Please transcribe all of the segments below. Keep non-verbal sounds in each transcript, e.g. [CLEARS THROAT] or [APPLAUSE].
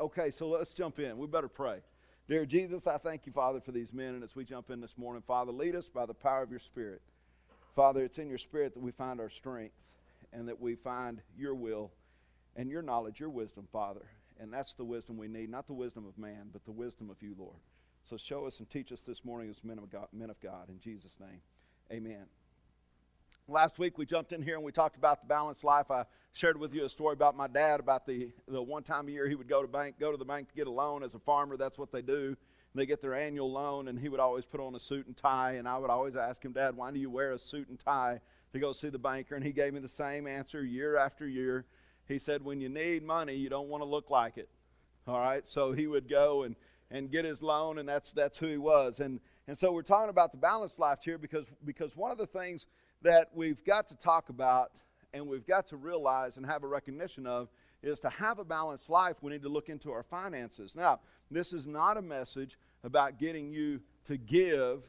Okay, so let's jump in. We better pray. Dear Jesus, I thank you, Father, for these men. And as we jump in this morning, Father, lead us by the power of your Spirit. Father, it's in your Spirit that we find our strength and that we find your will and your knowledge, your wisdom, Father. And that's the wisdom we need, not the wisdom of man, but the wisdom of you, Lord. So show us and teach us this morning as men of God. Men of God. In Jesus' name, amen. Last week we jumped in here and we talked about the balanced life. I shared with you a story about my dad about the, the one time a year he would go to bank, go to the bank to get a loan as a farmer. That's what they do. They get their annual loan, and he would always put on a suit and tie. And I would always ask him, Dad, why do you wear a suit and tie to go see the banker? And he gave me the same answer year after year. He said, When you need money, you don't want to look like it. All right, so he would go and, and get his loan, and that's that's who he was. And and so we're talking about the balanced life here because because one of the things that we've got to talk about and we've got to realize and have a recognition of is to have a balanced life, we need to look into our finances. Now, this is not a message about getting you to give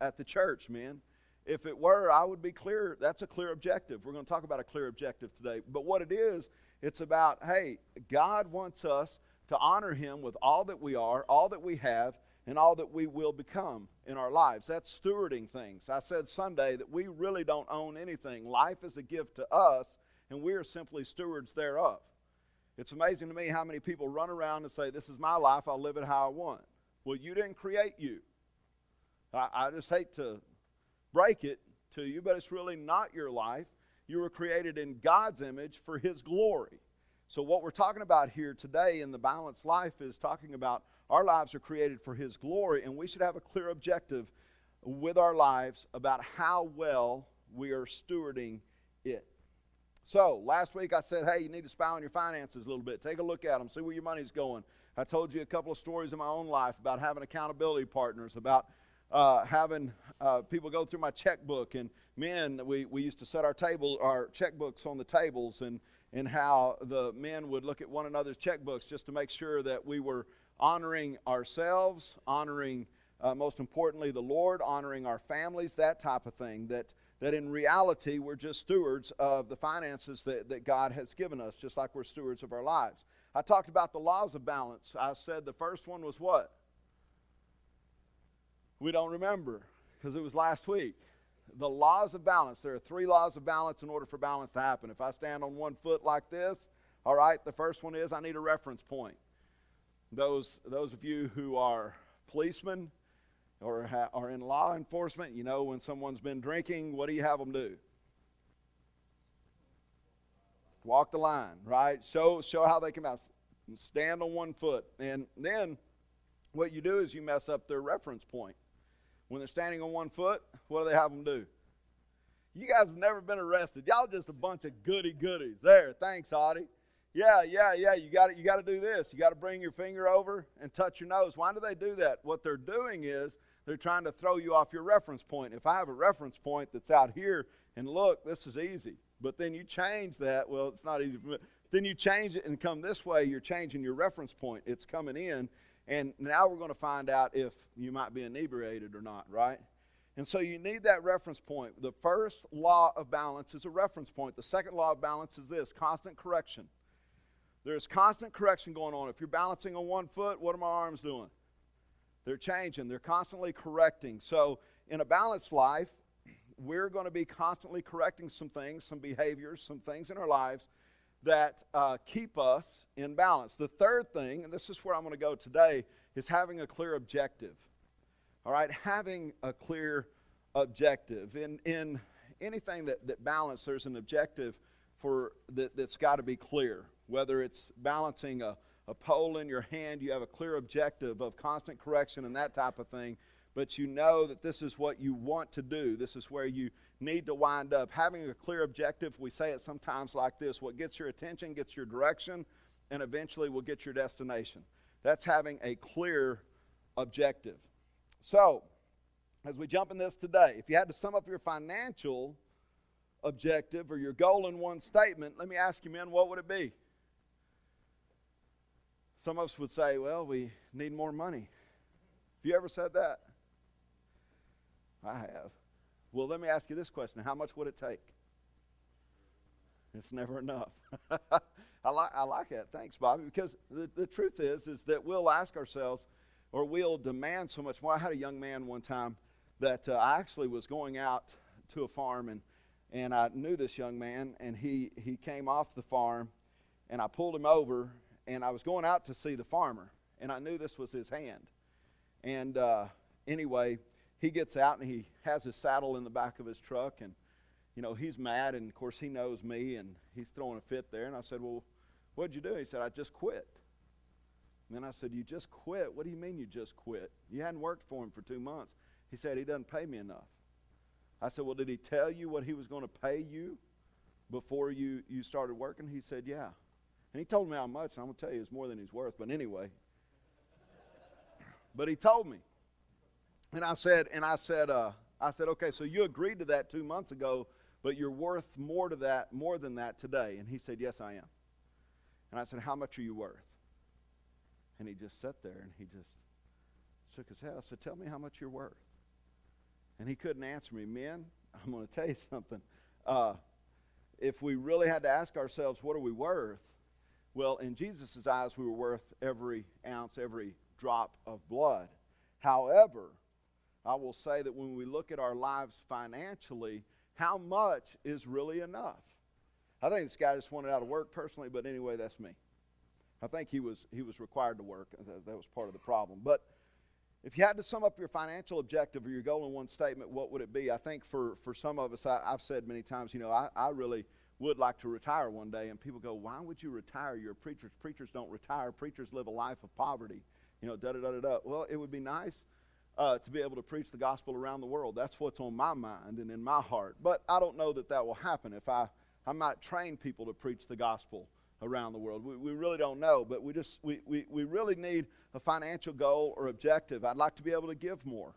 at the church, man. If it were, I would be clear. That's a clear objective. We're going to talk about a clear objective today. But what it is, it's about, hey, God wants us to honor Him with all that we are, all that we have, and all that we will become in our lives. That's stewarding things. I said Sunday that we really don't own anything. Life is a gift to us, and we are simply stewards thereof. It's amazing to me how many people run around and say, This is my life, I'll live it how I want. Well, you didn't create you. I, I just hate to break it to you, but it's really not your life. You were created in God's image for His glory. So, what we're talking about here today in the balanced life is talking about our lives are created for His glory, and we should have a clear objective with our lives about how well we are stewarding it. So, last week I said, hey, you need to spy on your finances a little bit. Take a look at them, see where your money's going. I told you a couple of stories in my own life about having accountability partners, about uh, having uh, people go through my checkbook. And men, we, we used to set our table, our checkbooks on the tables, and, and how the men would look at one another's checkbooks just to make sure that we were honoring ourselves, honoring, uh, most importantly, the Lord, honoring our families, that type of thing. That, that in reality, we're just stewards of the finances that, that God has given us, just like we're stewards of our lives. I talked about the laws of balance. I said the first one was what? We don't remember because it was last week. The laws of balance. There are three laws of balance in order for balance to happen. If I stand on one foot like this, all right, the first one is I need a reference point. Those, those of you who are policemen or ha- are in law enforcement, you know when someone's been drinking, what do you have them do? Walk the line, right? Show, show how they can stand on one foot. And then what you do is you mess up their reference point. When they're standing on one foot, what do they have them do? You guys have never been arrested. Y'all just a bunch of goody goodies. There, thanks, Audie. Yeah, yeah, yeah. You got You got to do this. You got to bring your finger over and touch your nose. Why do they do that? What they're doing is they're trying to throw you off your reference point. If I have a reference point that's out here, and look, this is easy. But then you change that. Well, it's not easy. Then you change it and come this way. You're changing your reference point. It's coming in, and now we're going to find out if you might be inebriated or not, right? And so you need that reference point. The first law of balance is a reference point. The second law of balance is this constant correction. There's constant correction going on. If you're balancing on one foot, what are my arms doing? They're changing, they're constantly correcting. So, in a balanced life, we're going to be constantly correcting some things, some behaviors, some things in our lives that uh, keep us in balance. The third thing, and this is where I'm going to go today, is having a clear objective. All right, having a clear objective. In, in anything that, that balance, there's an objective for that, that's got to be clear. Whether it's balancing a, a pole in your hand, you have a clear objective of constant correction and that type of thing but you know that this is what you want to do. This is where you need to wind up. Having a clear objective, we say it sometimes like this what gets your attention gets your direction, and eventually will get your destination. That's having a clear objective. So, as we jump in this today, if you had to sum up your financial objective or your goal in one statement, let me ask you, men, what would it be? Some of us would say, well, we need more money. Have you ever said that? I have. Well, let me ask you this question How much would it take? It's never enough. [LAUGHS] I, like I like that. Thanks, Bobby. Because the, the truth is, is that we'll ask ourselves, or we'll demand so much more. I had a young man one time that uh, I actually was going out to a farm, and, and I knew this young man, and he, he came off the farm, and I pulled him over, and I was going out to see the farmer, and I knew this was his hand. And uh, anyway, he gets out and he has his saddle in the back of his truck, and you know he's mad, and of course he knows me, and he's throwing a fit there. And I said, "Well, what'd you do?" He said, "I just quit." And then I said, "You just quit? What do you mean you just quit? You hadn't worked for him for two months." He said, "He doesn't pay me enough." I said, "Well, did he tell you what he was going to pay you before you you started working?" He said, "Yeah." And he told me how much, and I'm going to tell you it's more than he's worth. But anyway, but he told me. And I said, and I said, uh, I said, okay, so you agreed to that two months ago, but you're worth more to that, more than that today. And he said, yes, I am. And I said, how much are you worth? And he just sat there and he just shook his head. I said, tell me how much you're worth. And he couldn't answer me. Men, [LAUGHS] I'm going to tell you something. Uh, if we really had to ask ourselves, what are we worth? Well, in Jesus' eyes, we were worth every ounce, every drop of blood. However, I will say that when we look at our lives financially, how much is really enough? I think this guy just wanted out of work personally, but anyway, that's me. I think he was he was required to work. That was part of the problem. But if you had to sum up your financial objective or your goal in one statement, what would it be? I think for, for some of us, I, have said many times, you know, I, I really would like to retire one day. And people go, why would you retire? You're a preacher. Preachers don't retire. Preachers live a life of poverty you know, da da da da da. Well, it would be nice uh, to be able to preach the gospel around the world. That's what's on my mind and in my heart. But I don't know that that will happen if I, I might train people to preach the gospel around the world. We, we really don't know, but we just we, we, we really need a financial goal or objective. I'd like to be able to give more.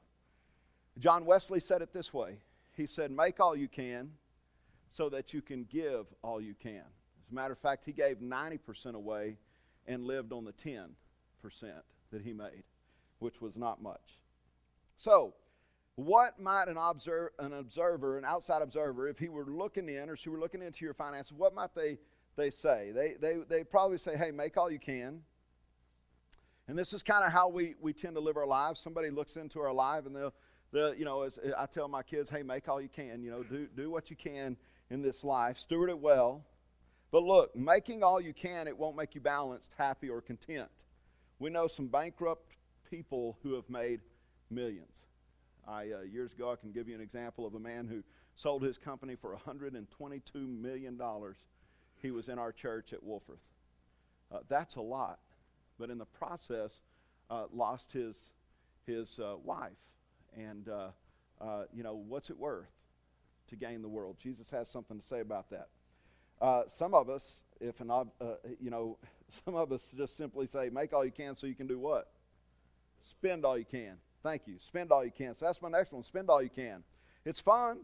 John Wesley said it this way. He said, Make all you can so that you can give all you can. As a matter of fact, he gave 90% away and lived on the 10% that he made, which was not much. So, what might an, observer, an observer, an outside observer, if he were looking in or she were looking into your finances, what might they, they say? They, they, they probably say, hey, make all you can. And this is kind of how we, we tend to live our lives. Somebody looks into our life and they'll, they'll, you know, I tell my kids, hey, make all you can. You know, do, do what you can in this life, steward it well. But look, making all you can, it won't make you balanced, happy, or content. We know some bankrupt people who have made millions. I, uh, years ago, I can give you an example of a man who sold his company for $122 million. He was in our church at Wolfforth. Uh, that's a lot. But in the process, uh, lost his, his uh, wife. And, uh, uh, you know, what's it worth to gain the world? Jesus has something to say about that. some of us, if an, you know, [LAUGHS] some of us just simply say, make all you can so you can do what? Spend all you can. Thank you. Spend all you can. So that's my next one. Spend all you can. It's fun.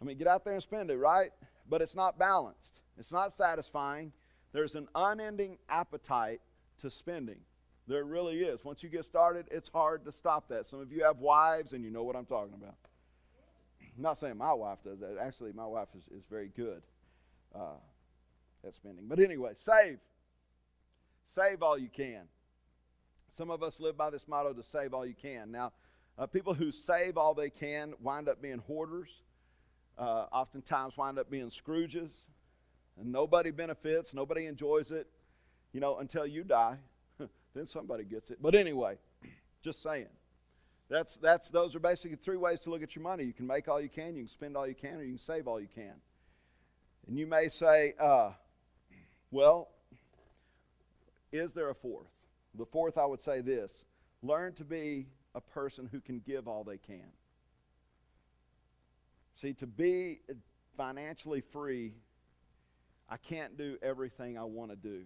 I mean, get out there and spend it, right? But it's not balanced. It's not satisfying. There's an unending appetite to spending. There really is. Once you get started, it's hard to stop that. Some of you have wives, and you know what I'm talking about. I'm not saying my wife does that. Actually, my wife is, is very good. Uh, at spending. But anyway, save. Save all you can. Some of us live by this motto to save all you can. Now, uh, people who save all they can wind up being hoarders, uh, oftentimes wind up being Scrooges, and nobody benefits, nobody enjoys it, you know, until you die. [LAUGHS] then somebody gets it. But anyway, [CLEARS THROAT] just saying. That's, that's, those are basically three ways to look at your money. You can make all you can, you can spend all you can, or you can save all you can. And you may say, uh, well, is there a fourth? The fourth, I would say this learn to be a person who can give all they can. See, to be financially free, I can't do everything I want to do.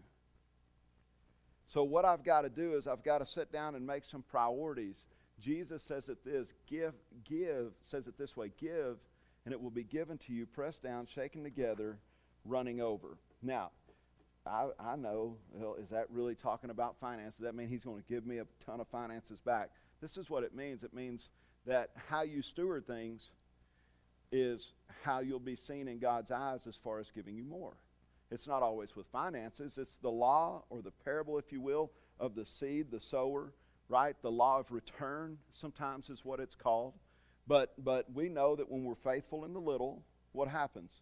So, what I've got to do is I've got to sit down and make some priorities. Jesus says it this give, give, says it this way give, and it will be given to you, pressed down, shaken together, running over. Now, I, I know, well, is that really talking about finances? Does that mean he's going to give me a ton of finances back? This is what it means. It means that how you steward things is how you'll be seen in God's eyes as far as giving you more. It's not always with finances. It's the law or the parable, if you will, of the seed, the sower, right? The law of return sometimes is what it's called. But, but we know that when we're faithful in the little, what happens?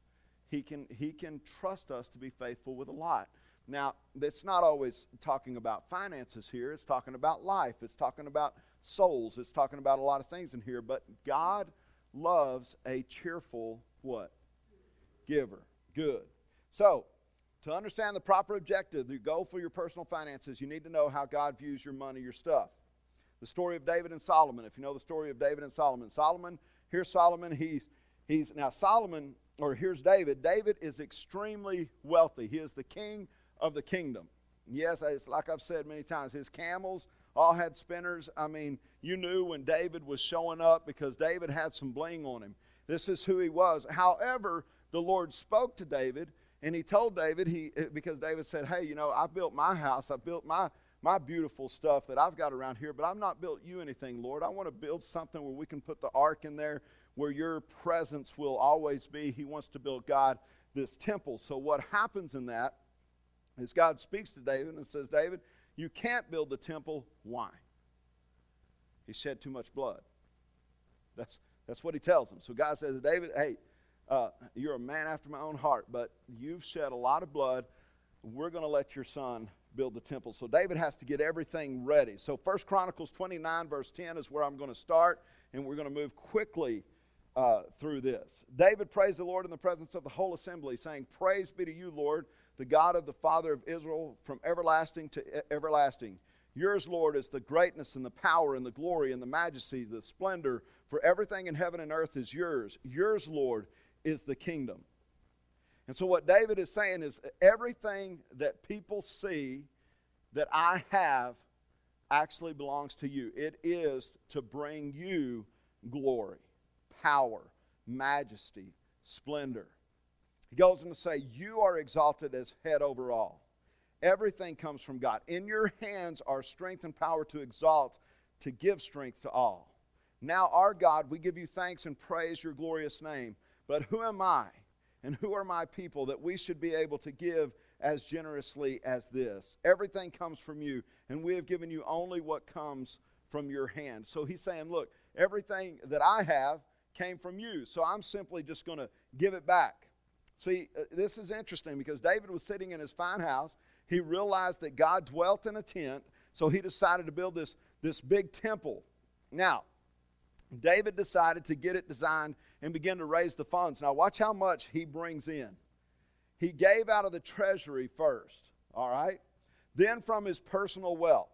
He can, he can trust us to be faithful with a lot. Now, it's not always talking about finances here. It's talking about life. It's talking about souls. It's talking about a lot of things in here. But God loves a cheerful what? Giver. Good. So, to understand the proper objective, the goal for your personal finances, you need to know how God views your money, your stuff. The story of David and Solomon. If you know the story of David and Solomon, Solomon, here's Solomon. He's he's now Solomon, or here's David. David is extremely wealthy. He is the king of the kingdom. Yes, it's like I've said many times, his camels all had spinners. I mean, you knew when David was showing up because David had some bling on him. This is who he was. However, the Lord spoke to David and he told David, he because David said, Hey, you know, I built my house, I built my my beautiful stuff that I've got around here, but I've not built you anything, Lord. I want to build something where we can put the ark in there, where your presence will always be. He wants to build God this temple. So, what happens in that is God speaks to David and says, David, you can't build the temple. Why? He shed too much blood. That's, that's what he tells him. So God says, David, hey, uh, you're a man after my own heart, but you've shed a lot of blood. We're going to let your son build the temple. So David has to get everything ready. So First Chronicles 29, verse 10 is where I'm going to start, and we're going to move quickly uh, through this. David praised the Lord in the presence of the whole assembly, saying, Praise be to you, Lord, the God of the Father of Israel, from everlasting to everlasting. Yours, Lord, is the greatness and the power and the glory and the majesty, the splendor, for everything in heaven and earth is yours. Yours, Lord, is the kingdom. And so, what David is saying is everything that people see that I have actually belongs to you. It is to bring you glory, power, majesty, splendor. He goes on to say, You are exalted as head over all. Everything comes from God. In your hands are strength and power to exalt, to give strength to all. Now, our God, we give you thanks and praise your glorious name. But who am I and who are my people that we should be able to give as generously as this? Everything comes from you, and we have given you only what comes from your hand. So he's saying, Look, everything that I have came from you, so I'm simply just going to give it back. See, uh, this is interesting because David was sitting in his fine house. He realized that God dwelt in a tent, so he decided to build this, this big temple. Now, David decided to get it designed and begin to raise the funds. Now, watch how much he brings in. He gave out of the treasury first, all right? Then from his personal wealth.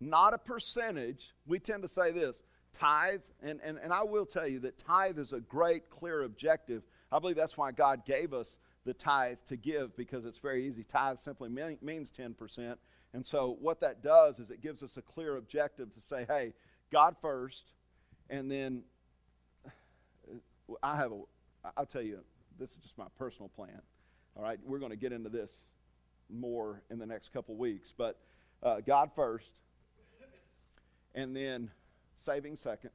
Not a percentage. We tend to say this tithe, and, and, and I will tell you that tithe is a great, clear objective I believe that's why God gave us the tithe to give because it's very easy. Tithe simply means 10%. And so what that does is it gives us a clear objective to say, hey, God first, and then I have a, I'll tell you, this is just my personal plan. All right, we're going to get into this more in the next couple weeks, but uh, God first, and then saving second,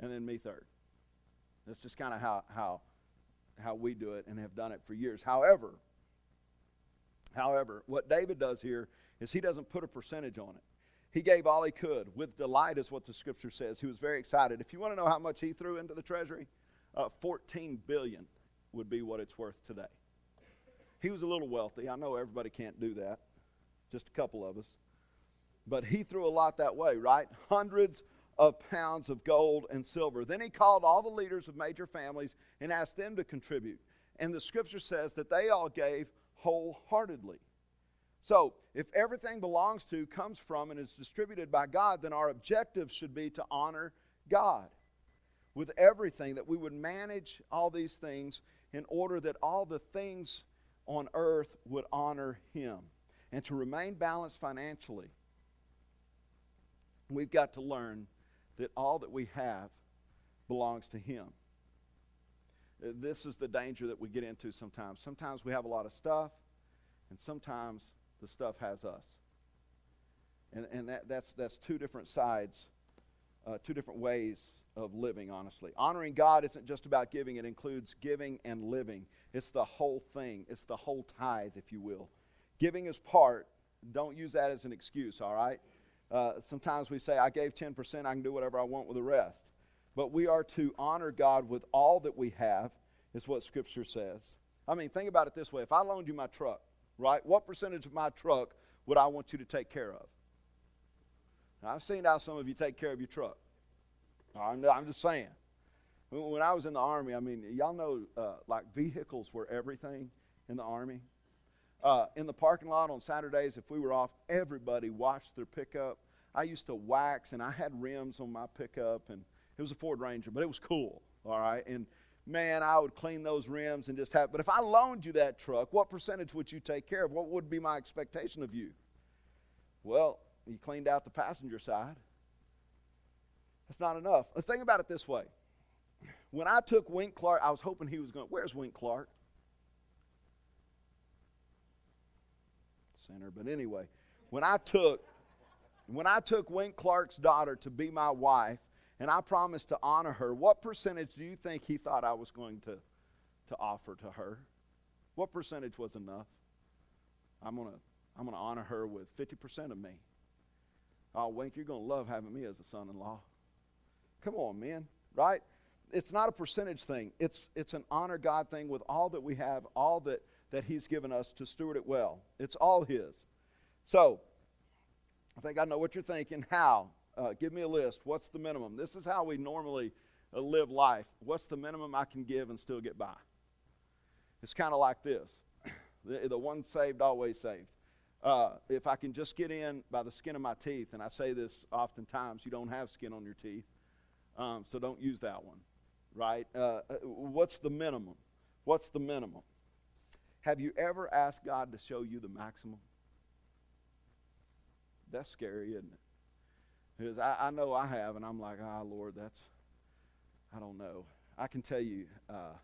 and then me third. That's just kind of how, how how we do it and have done it for years. However, however, what David does here is he doesn't put a percentage on it. He gave all he could with delight, is what the scripture says. He was very excited. If you want to know how much he threw into the treasury, uh, 14 billion would be what it's worth today. He was a little wealthy. I know everybody can't do that, just a couple of us. But he threw a lot that way, right? Hundreds of pounds of gold and silver. Then he called all the leaders of major families and asked them to contribute. And the scripture says that they all gave wholeheartedly. So, if everything belongs to, comes from, and is distributed by God, then our objective should be to honor God with everything, that we would manage all these things in order that all the things on earth would honor Him. And to remain balanced financially, we've got to learn that all that we have belongs to Him. Uh, this is the danger that we get into sometimes. Sometimes we have a lot of stuff, and sometimes the stuff has us. And, and that, that's, that's two different sides uh, two different ways of living, honestly. Honoring God isn't just about giving, it includes giving and living. It's the whole thing, it's the whole tithe, if you will. Giving is part. Don't use that as an excuse, all right? Uh, sometimes we say, I gave 10%, I can do whatever I want with the rest. But we are to honor God with all that we have, is what Scripture says. I mean, think about it this way if I loaned you my truck, right, what percentage of my truck would I want you to take care of? Now, I've seen how some of you take care of your truck. I'm, I'm just saying. When I was in the Army, I mean, y'all know uh, like vehicles were everything in the Army. Uh, in the parking lot on Saturdays, if we were off, everybody watched their pickup. I used to wax, and I had rims on my pickup, and it was a Ford Ranger, but it was cool, all right? And man, I would clean those rims and just have. But if I loaned you that truck, what percentage would you take care of? What would be my expectation of you? Well, you cleaned out the passenger side. That's not enough. The thing about it this way when I took Wink Clark, I was hoping he was going, Where's Wink Clark? Center. But anyway, when I took when I took Wink Clark's daughter to be my wife, and I promised to honor her, what percentage do you think he thought I was going to, to offer to her? What percentage was enough? I'm going to I'm going to honor her with 50% of me. Oh, Wink, you're going to love having me as a son in law. Come on, man, right? It's not a percentage thing, it's, it's an honor God thing with all that we have, all that, that He's given us to steward it well. It's all His. So, I think I know what you're thinking. How? Uh, give me a list. What's the minimum? This is how we normally uh, live life. What's the minimum I can give and still get by? It's kind of like this [CLEARS THROAT] the, the one saved, always saved. Uh, if I can just get in by the skin of my teeth, and I say this oftentimes, you don't have skin on your teeth, um, so don't use that one, right? Uh, uh, what's the minimum? What's the minimum? Have you ever asked God to show you the maximum? That's scary, isn't it? Because I, I know I have, and I'm like, ah, oh, Lord, that's, I don't know. I can tell you, uh,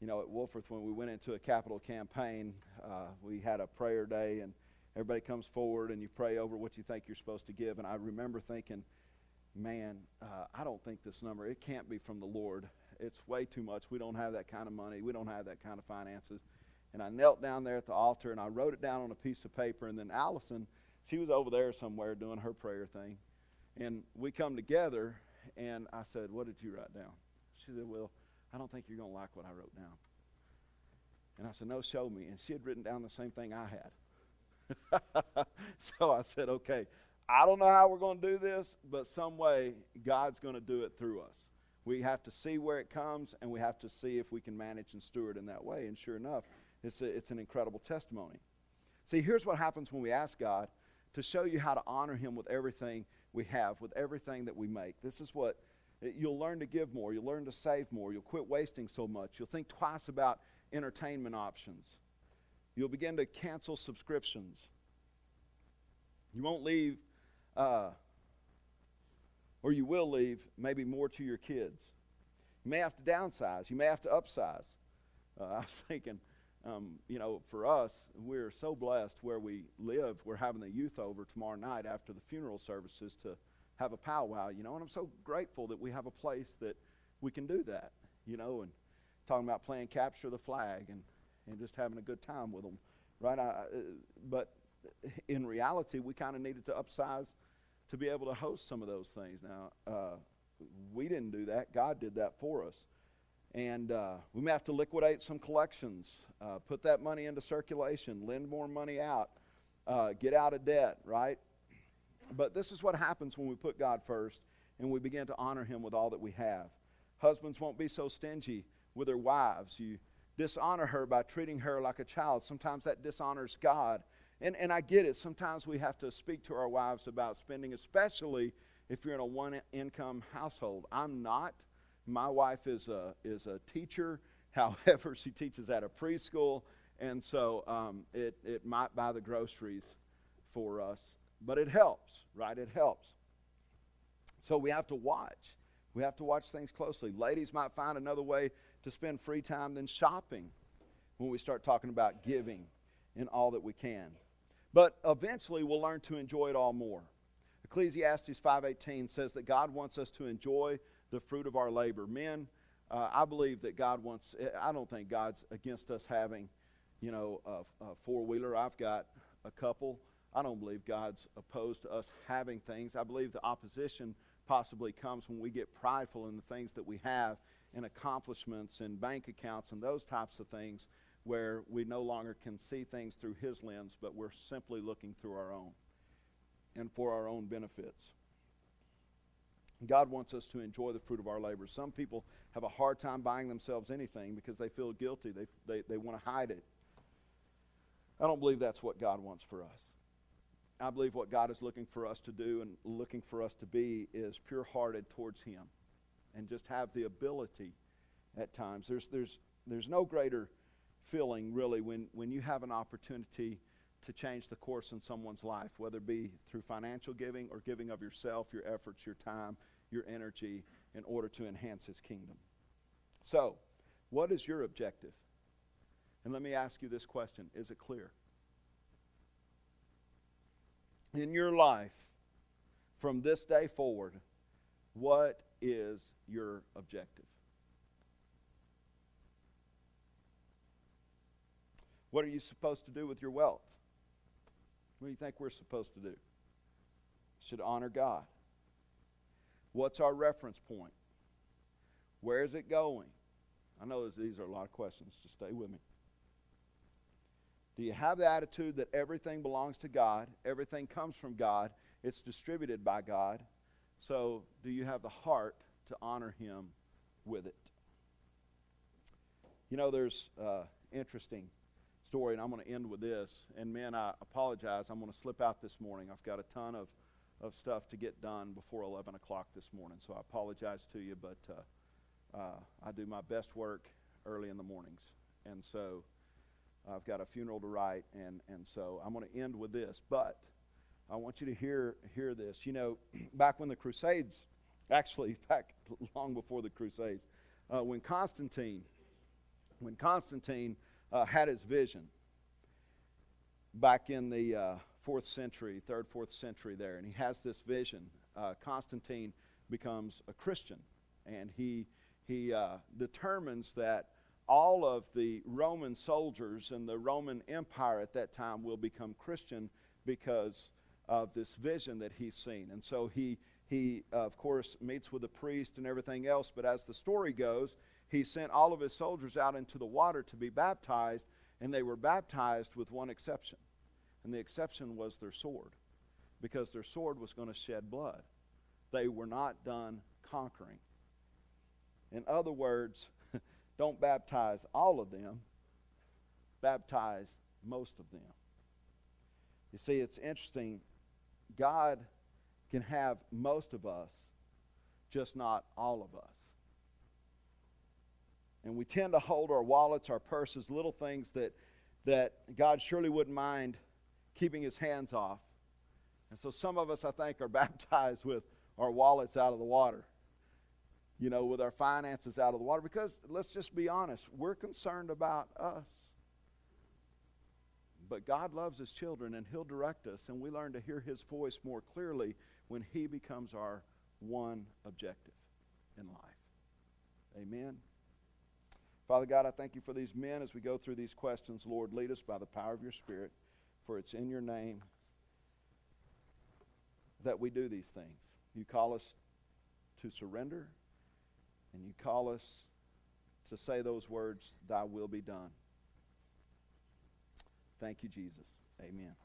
you know, at Wolfforth, when we went into a capital campaign, uh, we had a prayer day, and everybody comes forward and you pray over what you think you're supposed to give. And I remember thinking, man, uh, I don't think this number, it can't be from the Lord. It's way too much. We don't have that kind of money. We don't have that kind of finances. And I knelt down there at the altar and I wrote it down on a piece of paper. And then Allison, she was over there somewhere doing her prayer thing. And we come together, and I said, What did you write down? She said, Well, I don't think you're going to like what I wrote down. And I said, No, show me. And she had written down the same thing I had. [LAUGHS] so I said, Okay, I don't know how we're going to do this, but some way God's going to do it through us. We have to see where it comes, and we have to see if we can manage and steward in that way. And sure enough, it's, a, it's an incredible testimony. See, here's what happens when we ask God to show you how to honor Him with everything we have, with everything that we make. This is what you'll learn to give more, you'll learn to save more, you'll quit wasting so much, you'll think twice about entertainment options, you'll begin to cancel subscriptions. You won't leave, uh, or you will leave maybe more to your kids. You may have to downsize, you may have to upsize. Uh, [LAUGHS] I was thinking, um, you know, for us, we're so blessed where we live. We're having the youth over tomorrow night after the funeral services to have a powwow, you know, and I'm so grateful that we have a place that we can do that, you know, and talking about playing capture the flag and, and just having a good time with them, right? I, uh, but in reality, we kind of needed to upsize to be able to host some of those things. Now, uh, we didn't do that, God did that for us. And uh, we may have to liquidate some collections, uh, put that money into circulation, lend more money out, uh, get out of debt, right? But this is what happens when we put God first and we begin to honor Him with all that we have. Husbands won't be so stingy with their wives. You dishonor her by treating her like a child. Sometimes that dishonors God. And, and I get it. Sometimes we have to speak to our wives about spending, especially if you're in a one income household. I'm not. My wife is a, is a teacher, [LAUGHS] however, she teaches at a preschool, and so um, it, it might buy the groceries for us, but it helps, right? It helps. So we have to watch. We have to watch things closely. Ladies might find another way to spend free time than shopping when we start talking about giving in all that we can. But eventually we'll learn to enjoy it all more. Ecclesiastes 5:18 says that God wants us to enjoy the fruit of our labor. Men, uh, I believe that God wants. I don't think God's against us having, you know, a, a four wheeler. I've got a couple. I don't believe God's opposed to us having things. I believe the opposition possibly comes when we get prideful in the things that we have and accomplishments and bank accounts and those types of things where we no longer can see things through His lens, but we're simply looking through our own and for our own benefits. God wants us to enjoy the fruit of our labor. Some people have a hard time buying themselves anything because they feel guilty. They, they, they want to hide it. I don't believe that's what God wants for us. I believe what God is looking for us to do and looking for us to be is pure hearted towards Him and just have the ability at times. There's, there's, there's no greater feeling, really, when, when you have an opportunity to change the course in someone's life, whether it be through financial giving or giving of yourself, your efforts, your time, your energy, in order to enhance His kingdom. So, what is your objective? And let me ask you this question Is it clear? In your life, from this day forward, what is your objective? What are you supposed to do with your wealth? What do you think we're supposed to do? Should honor God. What's our reference point? Where is it going? I know these are a lot of questions. Just stay with me. Do you have the attitude that everything belongs to God, everything comes from God, it's distributed by God? So, do you have the heart to honor Him with it? You know, there's uh, interesting story, and I'm going to end with this. And man, I apologize. I'm going to slip out this morning. I've got a ton of, of stuff to get done before 11 o'clock this morning, so I apologize to you, but uh, uh, I do my best work early in the mornings. And so I've got a funeral to write, and, and so I'm going to end with this. But I want you to hear, hear this. You know, [CLEARS THROAT] back when the Crusades, actually, [LAUGHS] back long before the Crusades, uh, when Constantine, when Constantine uh, had his vision back in the uh, fourth century, third, fourth century there, and he has this vision. Uh, Constantine becomes a Christian, and he he uh, determines that all of the Roman soldiers and the Roman Empire at that time will become Christian because of this vision that he's seen. And so he he uh, of course meets with a priest and everything else. But as the story goes, he sent all of his soldiers out into the water to be baptized, and they were baptized with one exception. And the exception was their sword, because their sword was going to shed blood. They were not done conquering. In other words, [LAUGHS] don't baptize all of them, baptize most of them. You see, it's interesting. God can have most of us, just not all of us. And we tend to hold our wallets, our purses, little things that, that God surely wouldn't mind keeping his hands off. And so some of us, I think, are [LAUGHS] baptized with our wallets out of the water, you know, with our finances out of the water, because let's just be honest, we're concerned about us. But God loves his children, and he'll direct us, and we learn to hear his voice more clearly when he becomes our one objective in life. Amen. Father God, I thank you for these men as we go through these questions. Lord, lead us by the power of your Spirit, for it's in your name that we do these things. You call us to surrender, and you call us to say those words, Thy will be done. Thank you, Jesus. Amen.